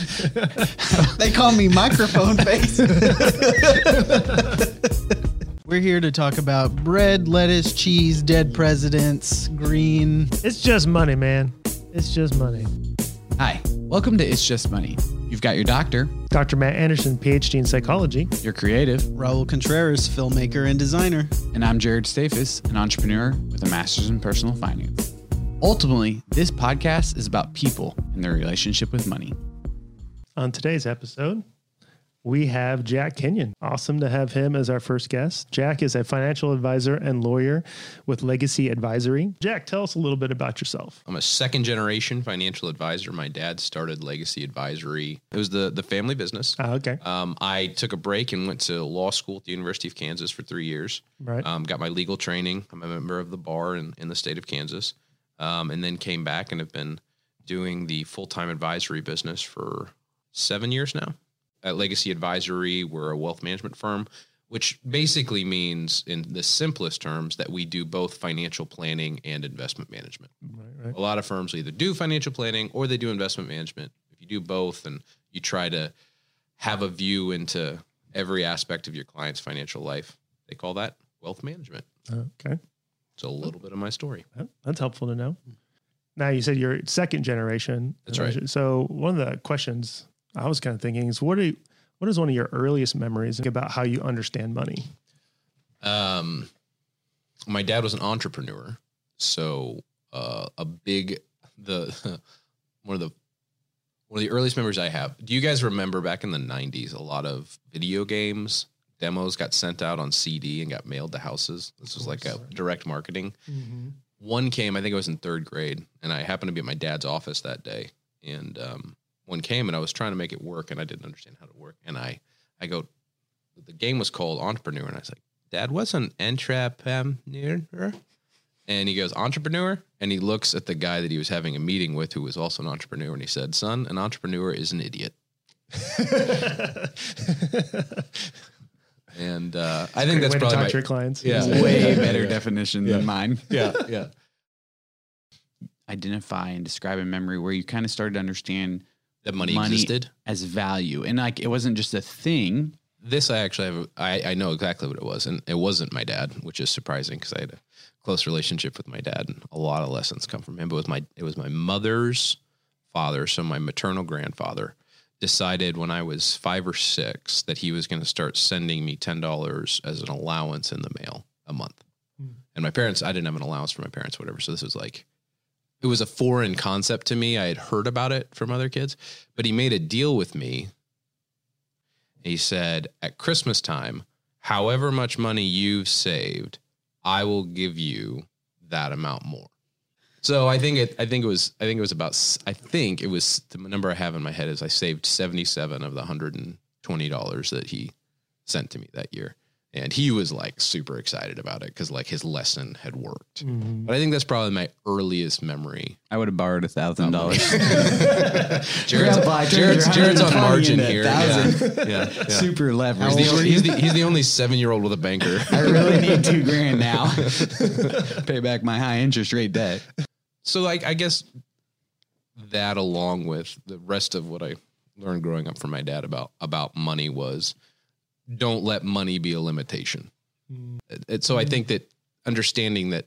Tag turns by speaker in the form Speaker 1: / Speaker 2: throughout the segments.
Speaker 1: They call me microphone face. We're here to talk about bread, lettuce, cheese, dead presidents, green.
Speaker 2: It's just money, man. It's just money.
Speaker 3: Hi, welcome to It's Just Money. You've got your doctor,
Speaker 2: Dr. Matt Anderson, PhD in psychology.
Speaker 3: your creative,
Speaker 1: Raul Contreras, filmmaker and designer.
Speaker 3: and I'm Jared Stafis, an entrepreneur with a master's in personal finance. Ultimately, this podcast is about people and their relationship with money.
Speaker 2: On today's episode, we have Jack Kenyon. Awesome to have him as our first guest. Jack is a financial advisor and lawyer with Legacy Advisory. Jack, tell us a little bit about yourself.
Speaker 4: I'm a second generation financial advisor. My dad started Legacy Advisory. It was the the family business.
Speaker 2: Ah, okay.
Speaker 4: Um, I took a break and went to law school at the University of Kansas for three years.
Speaker 2: Right.
Speaker 4: Um, got my legal training. I'm a member of the bar in, in the state of Kansas, um, and then came back and have been doing the full time advisory business for seven years now. At Legacy Advisory, we're a wealth management firm, which basically means, in the simplest terms, that we do both financial planning and investment management.
Speaker 2: right, right.
Speaker 4: A lot of firms either do financial planning or they do investment management. If you do both and you try to have a view into every aspect of your client's financial life, they call that wealth management.
Speaker 2: Okay.
Speaker 4: It's a little bit of my story.
Speaker 2: That's helpful to know. Now, you said you're second generation.
Speaker 4: That's right.
Speaker 2: So, one of the questions I was kind of thinking is what, are you, what is one of your earliest memories about how you understand money?
Speaker 4: Um, my dad was an entrepreneur, so uh, a big the one of the one of the earliest memories I have. Do you guys remember back in the '90s? A lot of video games demos got sent out on CD and got mailed to houses. This was like a direct marketing. One came, I think I was in third grade, and I happened to be at my dad's office that day. And um, one came, and I was trying to make it work, and I didn't understand how to work. And I, I go, the game was called Entrepreneur, and I was like, Dad, what's an entrepreneur? And he goes, entrepreneur. And he looks at the guy that he was having a meeting with, who was also an entrepreneur, and he said, Son, an entrepreneur is an idiot. and uh, I think that's
Speaker 2: Way
Speaker 4: probably
Speaker 2: talk
Speaker 4: my,
Speaker 2: to your clients.
Speaker 4: Yeah.
Speaker 3: Way better
Speaker 4: Yeah.
Speaker 3: definition than mine.
Speaker 4: yeah, yeah.
Speaker 3: Identify and describe a memory where you kind of started to understand
Speaker 4: That money,
Speaker 3: money
Speaker 4: existed.
Speaker 3: as value. And like it wasn't just a thing.
Speaker 4: This I actually have. I, I know exactly what it was, and it wasn't my dad, which is surprising because I had a close relationship with my dad, and a lot of lessons come from him. But it was my it was my mother's father, so my maternal grandfather, decided when I was five or six that he was going to start sending me ten dollars as an allowance in the mail a month. Hmm. And my parents, I didn't have an allowance for my parents, whatever. So this was like, it was a foreign concept to me. I had heard about it from other kids, but he made a deal with me he said, at Christmas time, however much money you've saved, I will give you that amount more. So I think it. I think it was. I think it was about. I think it was the number I have in my head is I saved seventy seven of the hundred and twenty dollars that he sent to me that year, and he was like super excited about it because like his lesson had worked.
Speaker 2: Mm-hmm.
Speaker 4: But I think that's probably my earliest memory.
Speaker 3: I would have borrowed a thousand dollars.
Speaker 4: Jared's,
Speaker 3: apply
Speaker 4: Jared's, Jared's on margin here. Yeah, yeah, yeah.
Speaker 3: Super leverage.
Speaker 4: He's the, only, he's, the, he's the only seven year old with a banker.
Speaker 3: I really need two grand now. Pay back my high interest rate debt.
Speaker 4: So, like, I guess that, along with the rest of what I learned growing up from my dad about about money, was don't let money be a limitation. Mm. It- it- so, I think that understanding that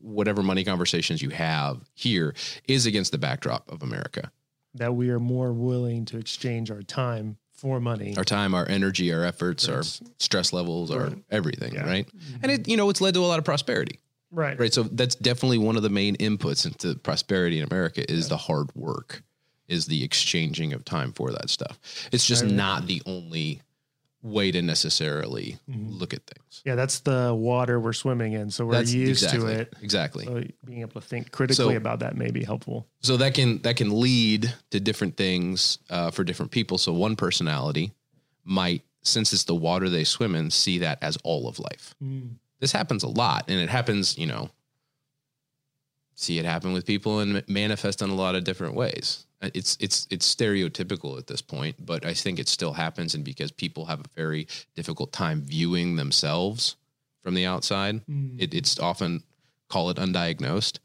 Speaker 4: whatever money conversations you have here is against the backdrop of America.
Speaker 2: That we are more willing to exchange our time for money.
Speaker 4: Our time, our energy, our efforts, our stress levels, our everything,
Speaker 2: Yeah.
Speaker 4: right? Mm-hmm. And it, you know, it's led to a lot of prosperity.
Speaker 2: right.
Speaker 4: Right. So that's definitely one of the main inputs into prosperity in America is the hard work, is the exchanging of time for that stuff. It's just not the only way to necessarily look at things.
Speaker 2: Yeah, that's the water we're swimming in. So we're
Speaker 4: That's
Speaker 2: used
Speaker 4: exactly,
Speaker 2: to it.
Speaker 4: Exactly.
Speaker 2: So being able to think critically
Speaker 4: So-
Speaker 2: about that may be helpful.
Speaker 4: So that can that can lead to different things uh, for different people. So one personality might, since it's the water they swim in, see that as all of life. This happens a lot, and it happens. You know, see it happen with people and manifest in a lot of different ways. Uh, It's it's it's stereotypical at this point, but I think it still happens, and because people have a very difficult time viewing themselves from the outside, it, it's often call it undiagnosed.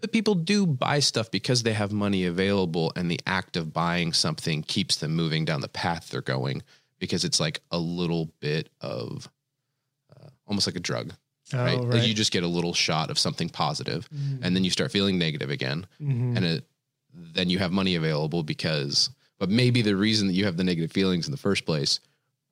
Speaker 4: But people do buy stuff because they have money available, and the act of buying something keeps them moving down the path they're going because it's like a little bit of uh, almost like a drug,
Speaker 2: Oh,
Speaker 4: right?
Speaker 2: right.
Speaker 4: You just get a little shot of something positive, and then you start feeling negative again,
Speaker 2: Mhm.
Speaker 4: and it, then you have money available because, but maybe the reason that you have the negative feelings in the first place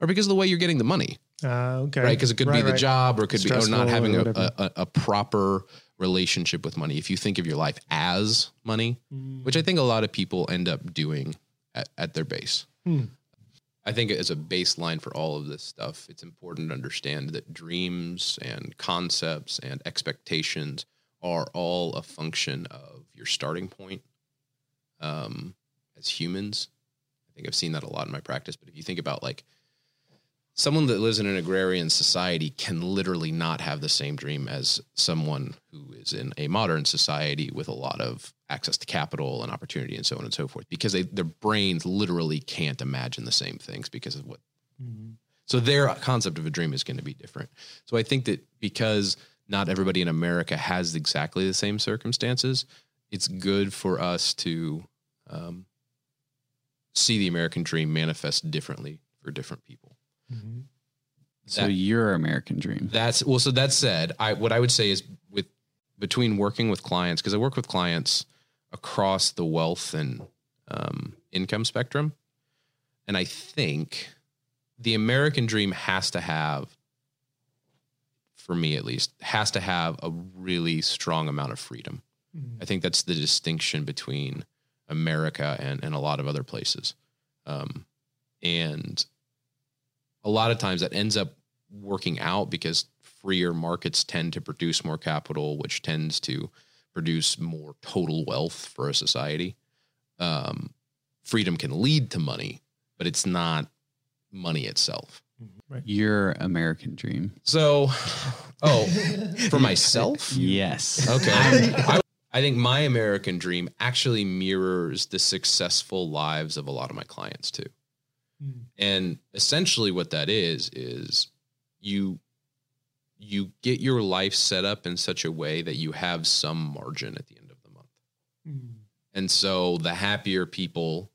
Speaker 4: are because of the way you're getting the money
Speaker 2: Uh, okay.
Speaker 4: right? Because it could
Speaker 2: Right,
Speaker 4: be the
Speaker 2: right.
Speaker 4: job, or it could be or not having
Speaker 2: or
Speaker 4: a, a, a proper relationship with money. If you think of your life as money,
Speaker 2: Mm.
Speaker 4: which I think a lot of people end up doing at, at their base.
Speaker 2: Hmm.
Speaker 4: I think as a baseline for all of this stuff, it's important to understand that dreams and concepts and expectations are all a function of your starting point um, as humans. I think I've seen that a lot in my practice. But if you think about like someone that lives in an agrarian society can literally not have the same dream as someone who is in a modern society with a lot of access to capital and opportunity and so on and so forth because they, their brains literally can't imagine the same things because of what
Speaker 2: Mhm.
Speaker 4: so their concept of a dream is going to be different. So I think that because not everybody in America has exactly the same circumstances, it's good for us to um, see the American dream manifest differently for different people.
Speaker 2: Mhm.
Speaker 3: So
Speaker 4: That-
Speaker 3: your American dream.
Speaker 4: That's well. So that said, I what I would say is with between working with clients because I work with clients across the wealth and um, income spectrum, and I think the American dream has to have, for me at least, has to have a really strong amount of freedom.
Speaker 2: Mhm.
Speaker 4: I think that's the distinction between America and, and a lot of other places. Um, and a lot of times that ends up working out because freer markets tend to produce more capital, which tends to produce more total wealth for a society. Um, freedom can lead to money, but it's not money itself.
Speaker 2: Right.
Speaker 3: Your American dream.
Speaker 4: So, oh, for myself?
Speaker 3: Yes.
Speaker 4: Okay. I, I think my American dream actually mirrors the successful lives of a lot of my clients too.
Speaker 2: Mm.
Speaker 4: And essentially what that is is you you get your life set up in such a way that you have some margin at the end of the month.
Speaker 2: Mm.
Speaker 4: And so the happier people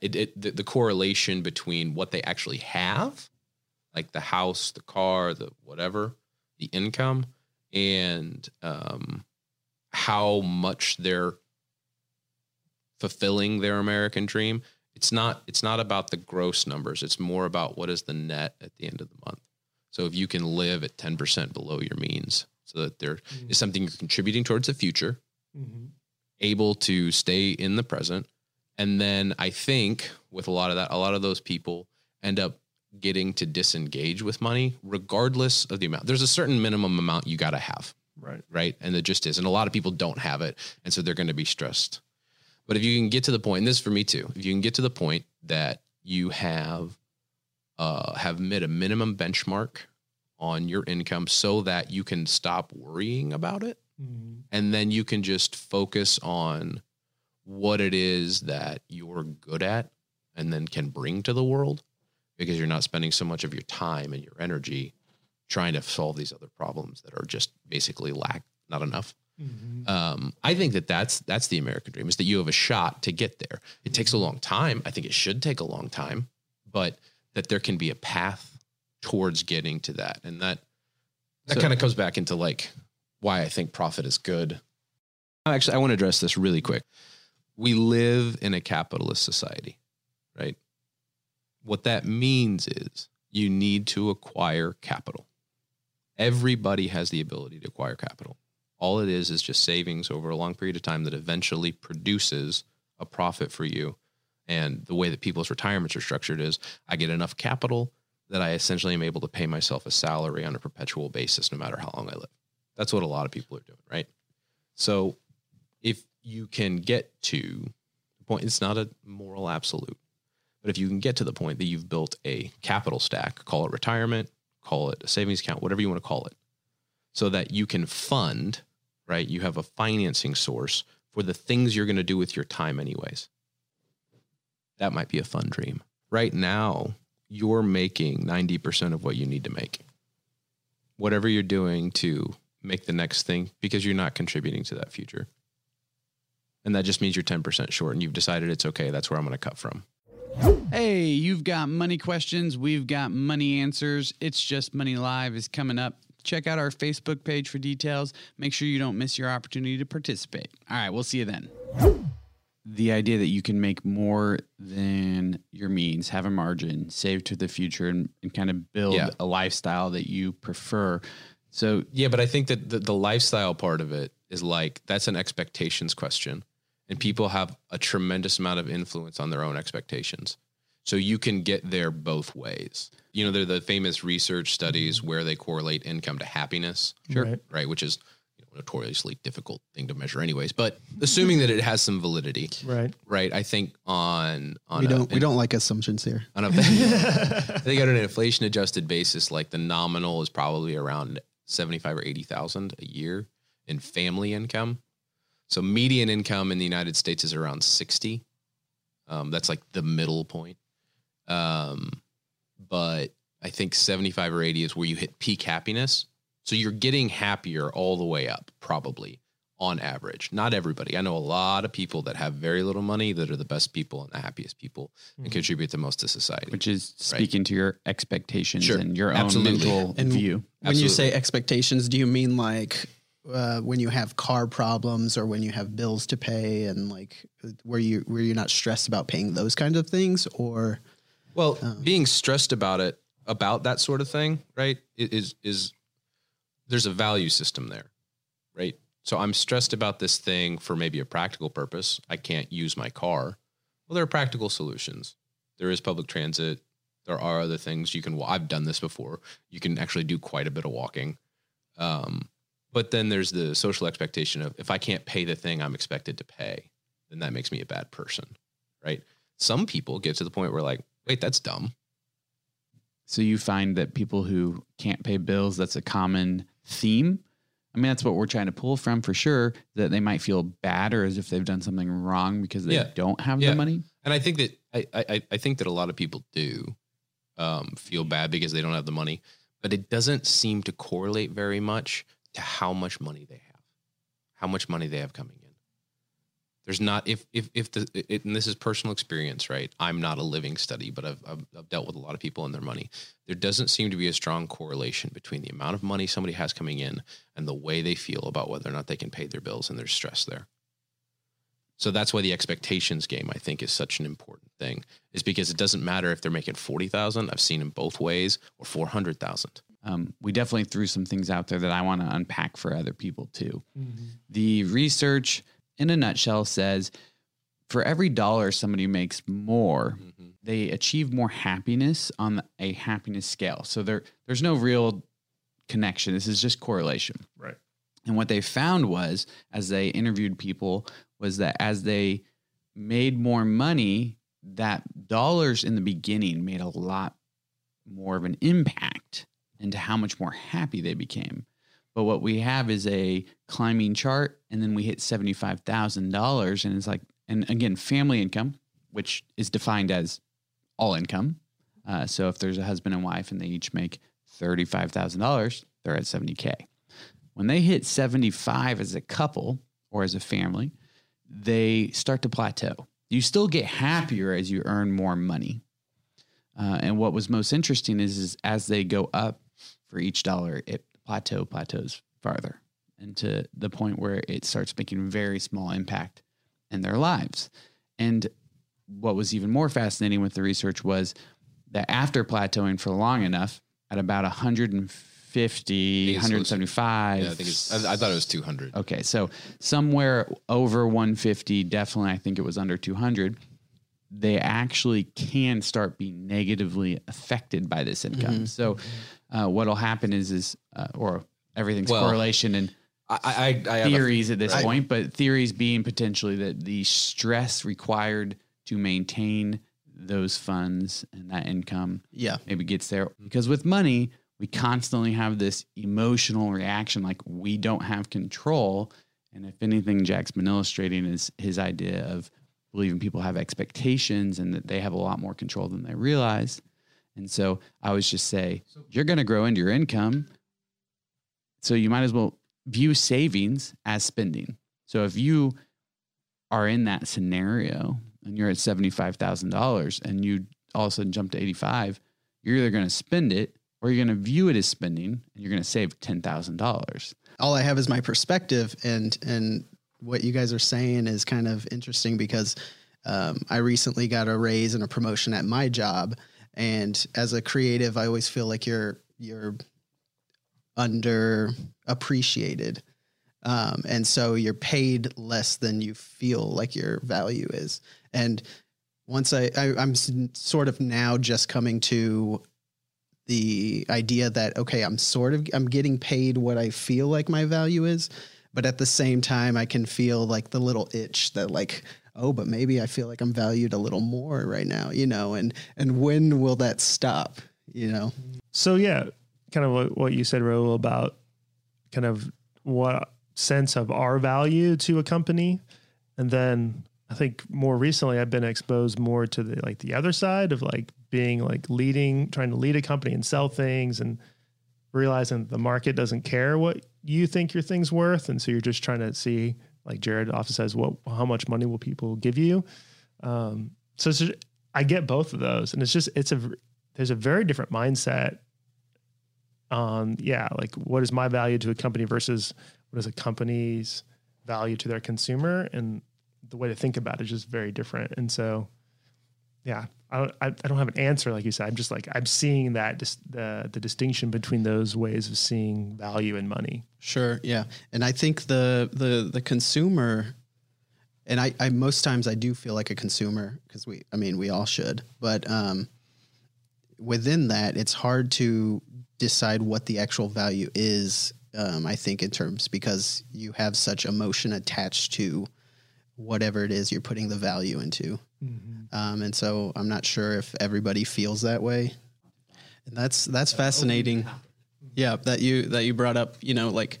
Speaker 4: it, it the, the correlation between what they actually have, like the house, the car, the whatever, the income, and um, how much they're fulfilling their American dream. It's not it's not about the gross numbers. It's more about what is the net at the end of the month. So if you can live at 10% below your means so that there is something you're contributing towards the future,
Speaker 2: Mhm.
Speaker 4: able to stay in the present. And then I think with a lot of that, a lot of those people end up getting to disengage with money, regardless of the amount. There's a certain minimum amount you got to have,
Speaker 2: Right.
Speaker 4: right? And it just is. And a lot of people don't have it. And so they're going to be stressed. But if you can get to the point, and this is for me too, if you can get to the point that you have uh, have met a minimum benchmark on your income so that you can stop worrying about it
Speaker 2: Mhm.
Speaker 4: and then you can just focus on what it is that you're good at and then can bring to the world because you're not spending so much of your time and your energy trying to solve these other problems that are just basically lack not enough
Speaker 2: Mhm.
Speaker 4: um, i think that that's that's the american dream is that you have a shot to get there it takes a long time i think it should take a long time but that there can be a path towards getting to that and that that
Speaker 3: So-
Speaker 4: kind of comes back into like why I think profit is good. Actually, I want to address this really quick. We live in a capitalist society, right? What that means is you need to acquire capital. Everybody has the ability to acquire capital. All it is is just savings over a long period of time that eventually produces a profit for you. And the way that people's retirements are structured is I get enough capital that I essentially am able to pay myself a salary on a perpetual basis no matter how long I live. That's what a lot of people are doing, right? So if you can get to the point, it's not a moral absolute, but if you can get to the point that you've built a capital stack, call it retirement, call it a savings account, whatever you want to call it, so that you can fund, right? You have a financing source for the things you're going to do with your time, anyways. That might be a fun dream. Right now, you're making 90% of what you need to make. Whatever you're doing to make the next thing, because you're not contributing to that future, And that just means you're 10% short and you've decided it's okay. That's where I'm going to cut from.
Speaker 3: Hey, you've got money questions. We've got money answers. It's just Money Live is coming up. Check out our Facebook page for details. Make sure you don't miss your opportunity to participate. All right, we'll see you then. The idea that you can make more than your means, have a margin, save to the future, and, and kind of build
Speaker 4: Yeah.
Speaker 3: a lifestyle that you prefer. So,
Speaker 4: Yeah, but I think that the, the lifestyle part of it is like that's an expectations question. And people have a tremendous amount of influence on their own expectations. So you can get there both ways. You know, they're the famous research studies where they correlate income to happiness.
Speaker 2: Right.
Speaker 4: Right. Which is you know, notoriously difficult thing to measure anyways. But assuming that it has some validity.
Speaker 2: Right.
Speaker 4: Right. I think on on
Speaker 1: We
Speaker 4: a-
Speaker 1: don't we don't like assumptions here.
Speaker 4: on a, I think on an inflation adjusted basis, like the nominal is probably around 75 or 80,000 a year in family income. So median income in the United States is around 60. Um, that's like the middle point. Um, but I think 75 or 80 is where you hit peak happiness. So you're getting happier all the way up, probably on average. Not everybody. I know a lot of people that have very little money that are the best people and the happiest people and contribute the most to society.
Speaker 3: which is speaking to your expectations
Speaker 4: Sure.
Speaker 3: and your
Speaker 4: Absolutely.
Speaker 3: own mental
Speaker 1: And
Speaker 3: view.
Speaker 1: When you say expectations, do you mean like uh, when you have car problems or when you have bills to pay and like where you where you're not stressed about paying those kinds of things or
Speaker 4: Well, being stressed about it, about that sort of thing, right? Is is there's a value system there, right? So I'm stressed about this thing for maybe a practical purpose. I can't use my car. Well, there are practical solutions. There is public transit. There are other things you can. I've done this before. You can actually do quite a bit of walking. Um, but then there's the social expectation of if I can't pay the thing I'm expected to pay, then that makes me a bad person, right? Some people get to the point where like, wait, that's dumb.
Speaker 3: So you find that people who can't pay bills, that's a common theme. I mean, that's what we're trying to pull from for sure, that they might feel bad or as if they've done something wrong because they
Speaker 4: Yeah.
Speaker 3: don't have
Speaker 4: Yeah.
Speaker 3: the money.
Speaker 4: And I think that I, I, I think that a lot of people do um, feel bad because they don't have the money, but it doesn't seem to correlate very much to how much money they have, how much money they have coming in. There's not if if if the it, and this is personal experience, right? I'm not a living study, but I've, I've I've dealt with a lot of people and their money. There doesn't seem to be a strong correlation between the amount of money somebody has coming in and the way they feel about whether or not they can pay their bills, and there's stress there. So that's why the expectations game I think is such an important thing. Is because it doesn't matter if they're making forty thousand. I've seen them both ways, or four hundred thousand.
Speaker 3: Um, we definitely threw some things out there that I want to unpack for other people too. The research, in a nutshell, says for every dollar somebody makes more, mm-hmm. they achieve more happiness on a happiness scale. So there, there's no real connection. This is just correlation.
Speaker 2: Right.
Speaker 3: And what they found was, as they interviewed people, was that as they made more money, that dollars in the beginning made a lot more of an impact into how much more happy they became. But what we have is a climbing chart, and then we hit seventy-five thousand dollars, and it's like, and again, family income, which is defined as all income. Uh, so if there's a husband and wife, and they each make thirty-five thousand dollars, they're at seventy k. When they hit seventy-five as a couple or as a family, they start to plateau. You still get happier as you earn more money. Uh, and what was most interesting is, is as they go up for each dollar, it plateau plateaus farther and to the point where it starts making very small impact in their lives. And what was even more fascinating with the research was that after plateauing for long enough, at about 150, 175,
Speaker 4: Yeah, I think it's. I, I thought it was two hundred.
Speaker 3: Okay, so somewhere over 150, definitely, I think it was under 200. They actually can start being negatively affected by this income. Mm-hmm. So, uh, what'll happen is, is uh, or everything's
Speaker 4: Well,
Speaker 3: correlation and
Speaker 4: I, I, I have a-
Speaker 3: theories at this point, but theories being potentially that the stress required to maintain those funds and that income
Speaker 1: yeah.
Speaker 3: maybe gets there. Because with money we constantly have this emotional reaction like we don't have control. And if anything jack's been illustrating is his idea of believing people have expectations and that they have a lot more control than they realize and so i always just say you're going to grow into your income. So you might as well view savings as spending. So if you are in that scenario and you're at $75,000 and you all of a sudden jump to 85, you're either going to spend it or you're going to view it as spending and you're going to save $10,000.
Speaker 1: all I have is my perspective, and and what you guys are saying is kind of interesting because um, I recently got a raise and a promotion at my job, and as a creative, I always feel like you're you're under appreciated. Um, and so you're paid less than you feel like your value is. And once I, I I'm sort of now just coming to the idea that okay i'm sort of i'm getting paid what i feel like my value is but at the same time i can feel like the little itch that like oh but maybe i feel like i'm valued a little more right now you know and and when will that stop you know?
Speaker 2: So yeah, kind of what, what you said, Raul, about kind of what sense of our value to a company, and then I think more recently I've been exposed more to the like the other side of like being like leading, trying to lead a company and sell things, and realizing the market doesn't care what you think your thing's worth, and so you're just trying to see, like Jared often says, what how much money will people give you. Um, so just, I get both of those, and it's just it's a there's a very different mindset on yeah like what is my value to a company versus what is a company's value to their consumer and the way to think about it is just very different and so yeah i don't i, I don't have an answer like you said. I'm just like i'm seeing that dis- the the distinction between those ways of seeing value and money.
Speaker 1: Sure, yeah, and I think the the the consumer, and I, I most times I do feel like a consumer because we, I mean, we all should, but um, within that, it's hard to decide what the actual value is. Um, I think in terms because you have such emotion attached to whatever it is you're putting the value into, um, and so I'm not sure if everybody feels that way, and that's that's fascinating. yeah that you that you brought up you know like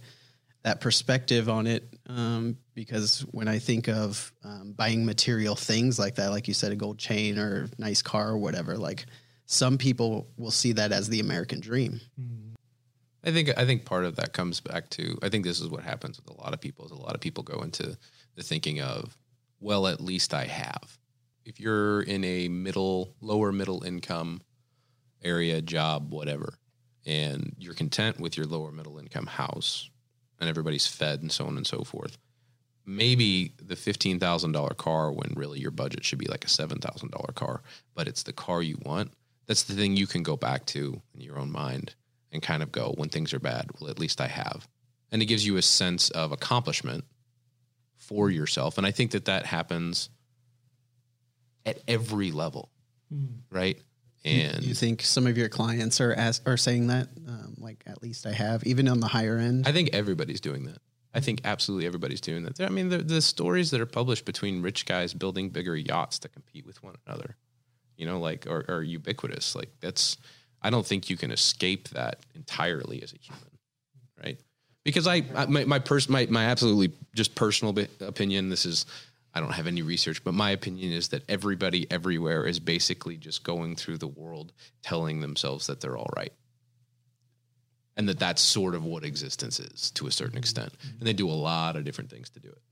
Speaker 1: that perspective on it um, because when i think of um, buying material things like that like you said a gold chain or nice car or whatever like some people will see that as the american dream.
Speaker 4: I think I think part of that comes back to I think this is what happens with a lot of people is a lot of people go into the thinking of well at least I have. If you're in a middle lower middle income area job whatever and you're content with your lower middle income house and everybody's fed and so on and so forth. Maybe the $15,000 car when really your budget should be like a $7,000 car, but it's the car you want. That's the thing you can go back to in your own mind and kind of go when things are bad well at least i have and it gives you a sense of accomplishment for yourself and i think that that happens at every level right? And
Speaker 1: you think some of your clients are as, are saying that? Um, like at least i have even on the higher end?
Speaker 4: I think everybody's doing that. I think absolutely everybody's doing that. I mean the, the stories that are published between rich guys building bigger yachts to compete with one another you know like are, are ubiquitous. Like that's i don't think you can escape that entirely as a human right? Because i, I my my, pers- my my absolutely just personal bi- opinion this is i don't have any research but my opinion is that everybody everywhere is basically just going through the world telling themselves that they're all right. And that that's sort of what existence is to a certain extent. And they do a lot of different things to do it.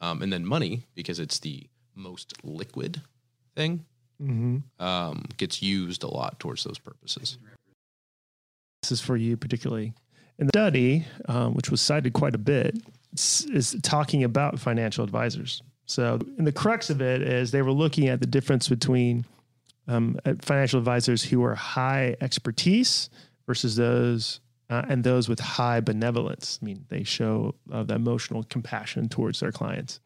Speaker 4: Um, and then money because it's the most liquid thing um, gets used a lot towards those purposes.
Speaker 2: This is for you particularly. And the study, um, which was cited quite a bit, is talking about financial advisors. So, and the crux of it is they were looking at the difference between um, financial advisors who are high expertise versus those uh, and those with high benevolence. I mean, they show uh, the emotional compassion towards their clients.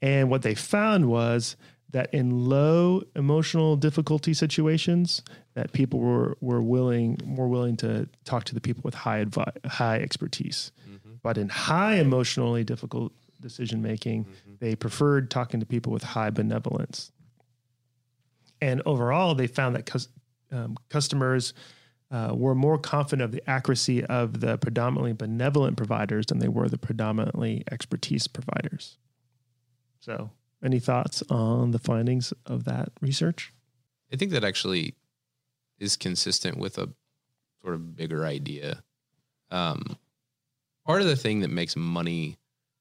Speaker 2: And what they found was that in low emotional difficulty situations, that people were were willing more willing to talk to the people with high advi- high expertise. But in high emotionally difficult decision making, they preferred talking to people with high benevolence. And overall, they found that cus- um, customers uh, were more confident of the accuracy of the predominantly benevolent providers than they were the predominantly expertise providers. So, any thoughts on the findings of that research?
Speaker 4: I think that actually is consistent with a sort of bigger idea. Um, part of the thing that makes money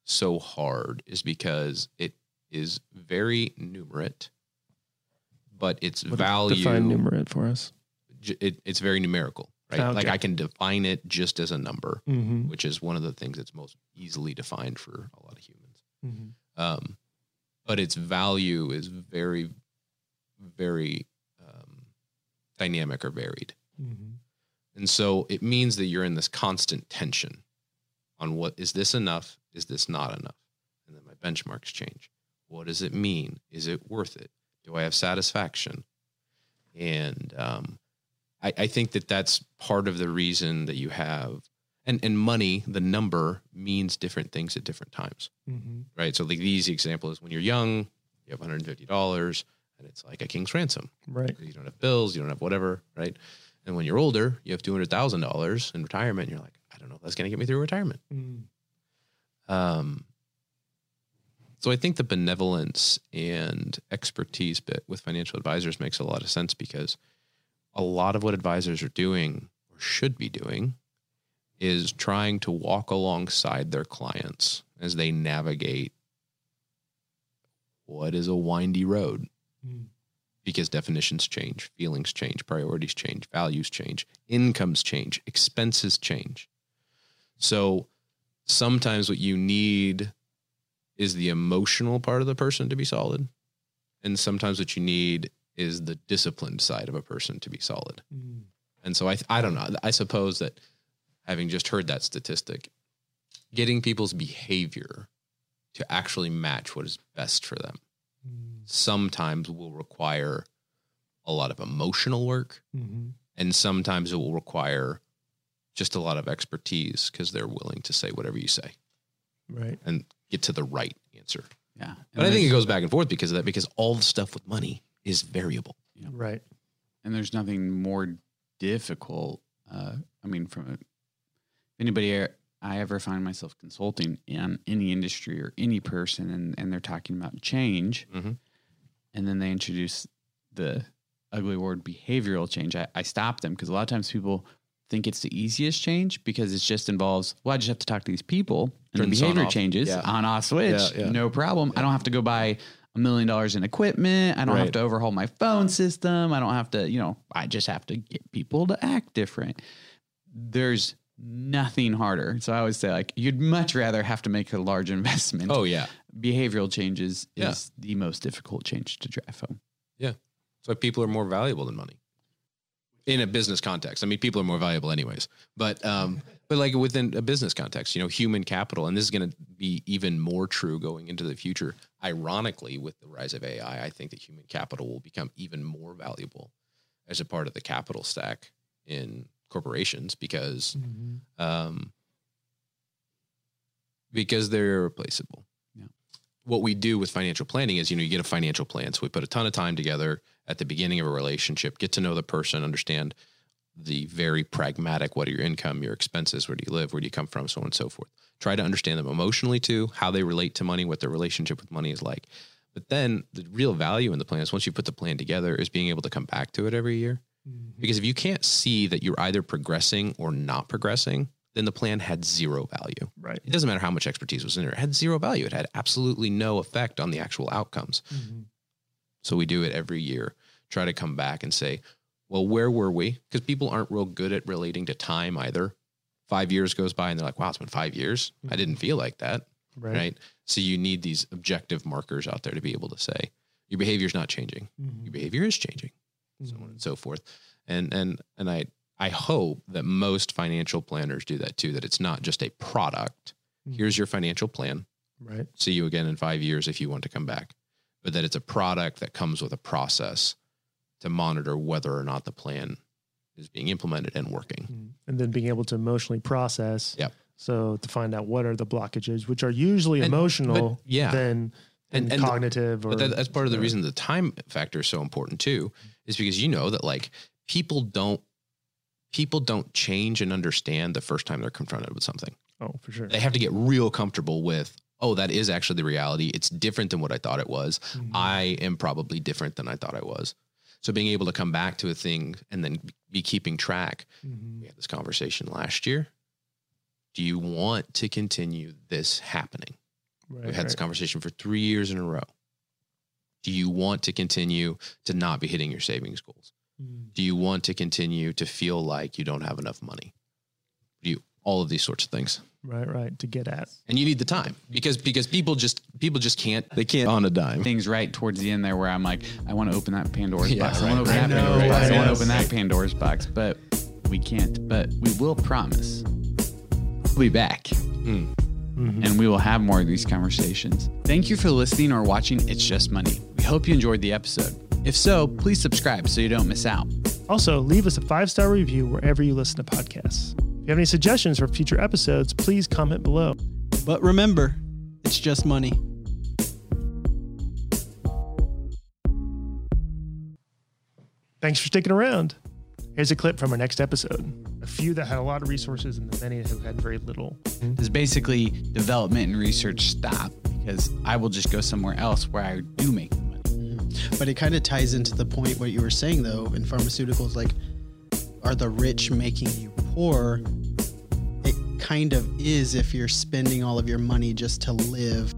Speaker 4: so hard is because it is very numerate, but its
Speaker 2: What-
Speaker 4: value
Speaker 2: Define numerate for us.
Speaker 4: it, it's very numerical, right?
Speaker 2: Okay.
Speaker 4: Like I can define it just as a number,
Speaker 2: Mm-hmm.
Speaker 4: which is one of the things that's most easily defined for a lot of humans.
Speaker 2: Mm-hmm.
Speaker 4: Um, but its value is very, very um, dynamic or varied.
Speaker 2: Mm-hmm.
Speaker 4: And so it means that you're in this constant tension on what is this enough? Is this not enough? And then my benchmarks change. What does it mean? Is it worth it? Do I have satisfaction? And um, I, I think that that's part of the reason that you have, and, and money, the number means different things at different times,
Speaker 2: Mm-hmm.
Speaker 4: right? So, like the easy example is when you're young, you have $150 and it's like a king's ransom
Speaker 2: Right.
Speaker 4: you don't have bills, you don't have whatever, right? And when you're older, you have two hundred thousand dollars in retirement. And you're like, don't know if that's going to get me through retirement.
Speaker 2: Mm.
Speaker 4: Um, so I think the benevolence and expertise bit with financial advisors makes a lot of sense because a lot of what advisors are doing or should be doing is trying to walk alongside their clients as they navigate what is a windy road
Speaker 2: Mm.
Speaker 4: because definitions change, feelings change, priorities change, values change, incomes change, expenses change. So sometimes what you need is the emotional part of the person to be solid. And sometimes what you need is the disciplined side of a person to be solid.
Speaker 2: Mm.
Speaker 4: And so I, I don't know. I suppose that having just heard that statistic, getting people's behavior to actually match what is best for them
Speaker 2: Mm.
Speaker 4: sometimes will require a lot of emotional work
Speaker 2: Mm-hmm.
Speaker 4: and sometimes it will require just a lot of expertise because they're willing to say whatever you say
Speaker 2: Right.
Speaker 4: and get to the right answer.
Speaker 3: Yeah.
Speaker 4: But I think it goes back and forth because of that, because all the stuff with money is variable.
Speaker 2: Right.
Speaker 3: and there's nothing more difficult. Uh, I mean, from a, anybody I ever find myself consulting in any industry or any person, and, and they're talking about change,
Speaker 4: Mhm.
Speaker 3: and then they introduce the ugly word behavioral change, I, I stop them because a lot of times people think it's the easiest change because it just involves well, I just have to talk to these people and
Speaker 4: Turn
Speaker 3: the
Speaker 4: this on,
Speaker 3: behavior changes
Speaker 4: Yeah.
Speaker 3: on off switch,
Speaker 4: Yeah, yeah.
Speaker 3: no problem. I don't have to go buy a million dollars in equipment. I don't have to overhaul my phone system. I don't have to, you know, I just have to get people to act different. There's nothing harder. So I always say, like, you'd much rather have to make a large investment.
Speaker 4: Oh, yeah.
Speaker 3: Behavioral changes is the most difficult change to drive home. Yeah.
Speaker 4: So people are more valuable than money in a business context. I mean, people are more valuable anyways, but, um, but like within a business context, you know, human capital, and this is going to be even more true going into the future. Ironically, with the rise of AI, I think that human capital will become even more valuable as a part of the capital stack in corporations because,
Speaker 2: Mm-hmm.
Speaker 4: um, because they're irreplaceable. What we do with financial planning is, you know, you get a financial plan. So we put a ton of time together at the beginning of a relationship, get to know the person, understand the very pragmatic what are your income, your expenses, where do you live, where do you come from, so on and so forth. Try to understand them emotionally too, how they relate to money, what their relationship with money is like. But then the real value in the plan is once you put the plan together, is being able to come back to it every year.
Speaker 2: Mm-hmm.
Speaker 4: Because if you can't see that you're either progressing or not progressing, then the plan had zero value.
Speaker 2: Right.
Speaker 4: It doesn't matter how much expertise was in there. It had zero value. It had absolutely no effect on the actual outcomes.
Speaker 2: Mm-hmm.
Speaker 4: So we do it every year. Try to come back and say, well, where were we? Because people aren't real good at relating to time either. Five years goes by and they're like, wow, it's been five years. I didn't feel like that.
Speaker 2: Right.
Speaker 4: Right. So you need these objective markers out there to be able to say, your behavior's not changing.
Speaker 2: Mhm.
Speaker 4: Your behavior is changing so on
Speaker 2: Mhm.
Speaker 4: and so forth. And and and I I hope that most financial planners do that too. That it's not just a product.
Speaker 2: Mhm.
Speaker 4: Here's your financial plan.
Speaker 2: Right.
Speaker 4: See you again in five years if you want to come back. But that it's a product that comes with a process to monitor whether or not the plan is being implemented and working.
Speaker 2: Mhm. And then being able to emotionally process.
Speaker 4: Yep.
Speaker 2: So to find out what are the blockages, which are usually
Speaker 4: And-
Speaker 2: emotional
Speaker 4: yeah.
Speaker 2: than,
Speaker 4: And- and the-
Speaker 2: cognitive or
Speaker 4: But that, that's part of the
Speaker 2: or-
Speaker 4: reason the time factor is so important too, is because you know that like people don't people don't change and understand the first time they're confronted with something.
Speaker 2: Oh, for sure.
Speaker 4: they have to get real comfortable with oh that is actually the reality it's different than what i thought it was
Speaker 2: Mhm.
Speaker 4: i am probably different than i thought i was so being able to come back to a thing and then be keeping track
Speaker 2: Mhm.
Speaker 4: we had this conversation last year do you want to continue this happening
Speaker 2: Right,
Speaker 4: we've had this conversation for three years in a row Do you want to continue to not be hitting your savings goals? Do you want to continue to feel like you don't have enough money? Do you all of these sorts of things?
Speaker 2: Right, right. To get at.
Speaker 4: And you need the time because because people just people just can't they can't on a dime.
Speaker 3: things right towards the end there where I'm like, I want to open that Pandora's
Speaker 4: Yeah,
Speaker 3: box. I want
Speaker 4: right.
Speaker 3: to open that
Speaker 2: know,
Speaker 3: Pandora's box.
Speaker 2: I
Speaker 3: I want to open that Pandora's box, but we can't. But we will promise. We'll be back.
Speaker 2: Mm-hmm.
Speaker 3: And we will have more of these conversations. Thank you for listening or watching It's Just Money. We hope you enjoyed the episode. If so, please subscribe so you don't miss out.
Speaker 2: Also, leave us a five star review wherever you listen to podcasts. If you have any suggestions for future episodes, please comment below.
Speaker 5: But remember, it's just money.
Speaker 2: Thanks for sticking around. Here's a clip from our next episode. A few that had a lot of resources and the many who had very little.
Speaker 3: Does basically development and research stop because I will just go somewhere else where I do make.
Speaker 1: But it kind of ties into the point what you were saying though in pharmaceuticals like are the rich making you poor? It kind of is if you're spending all of your money just to live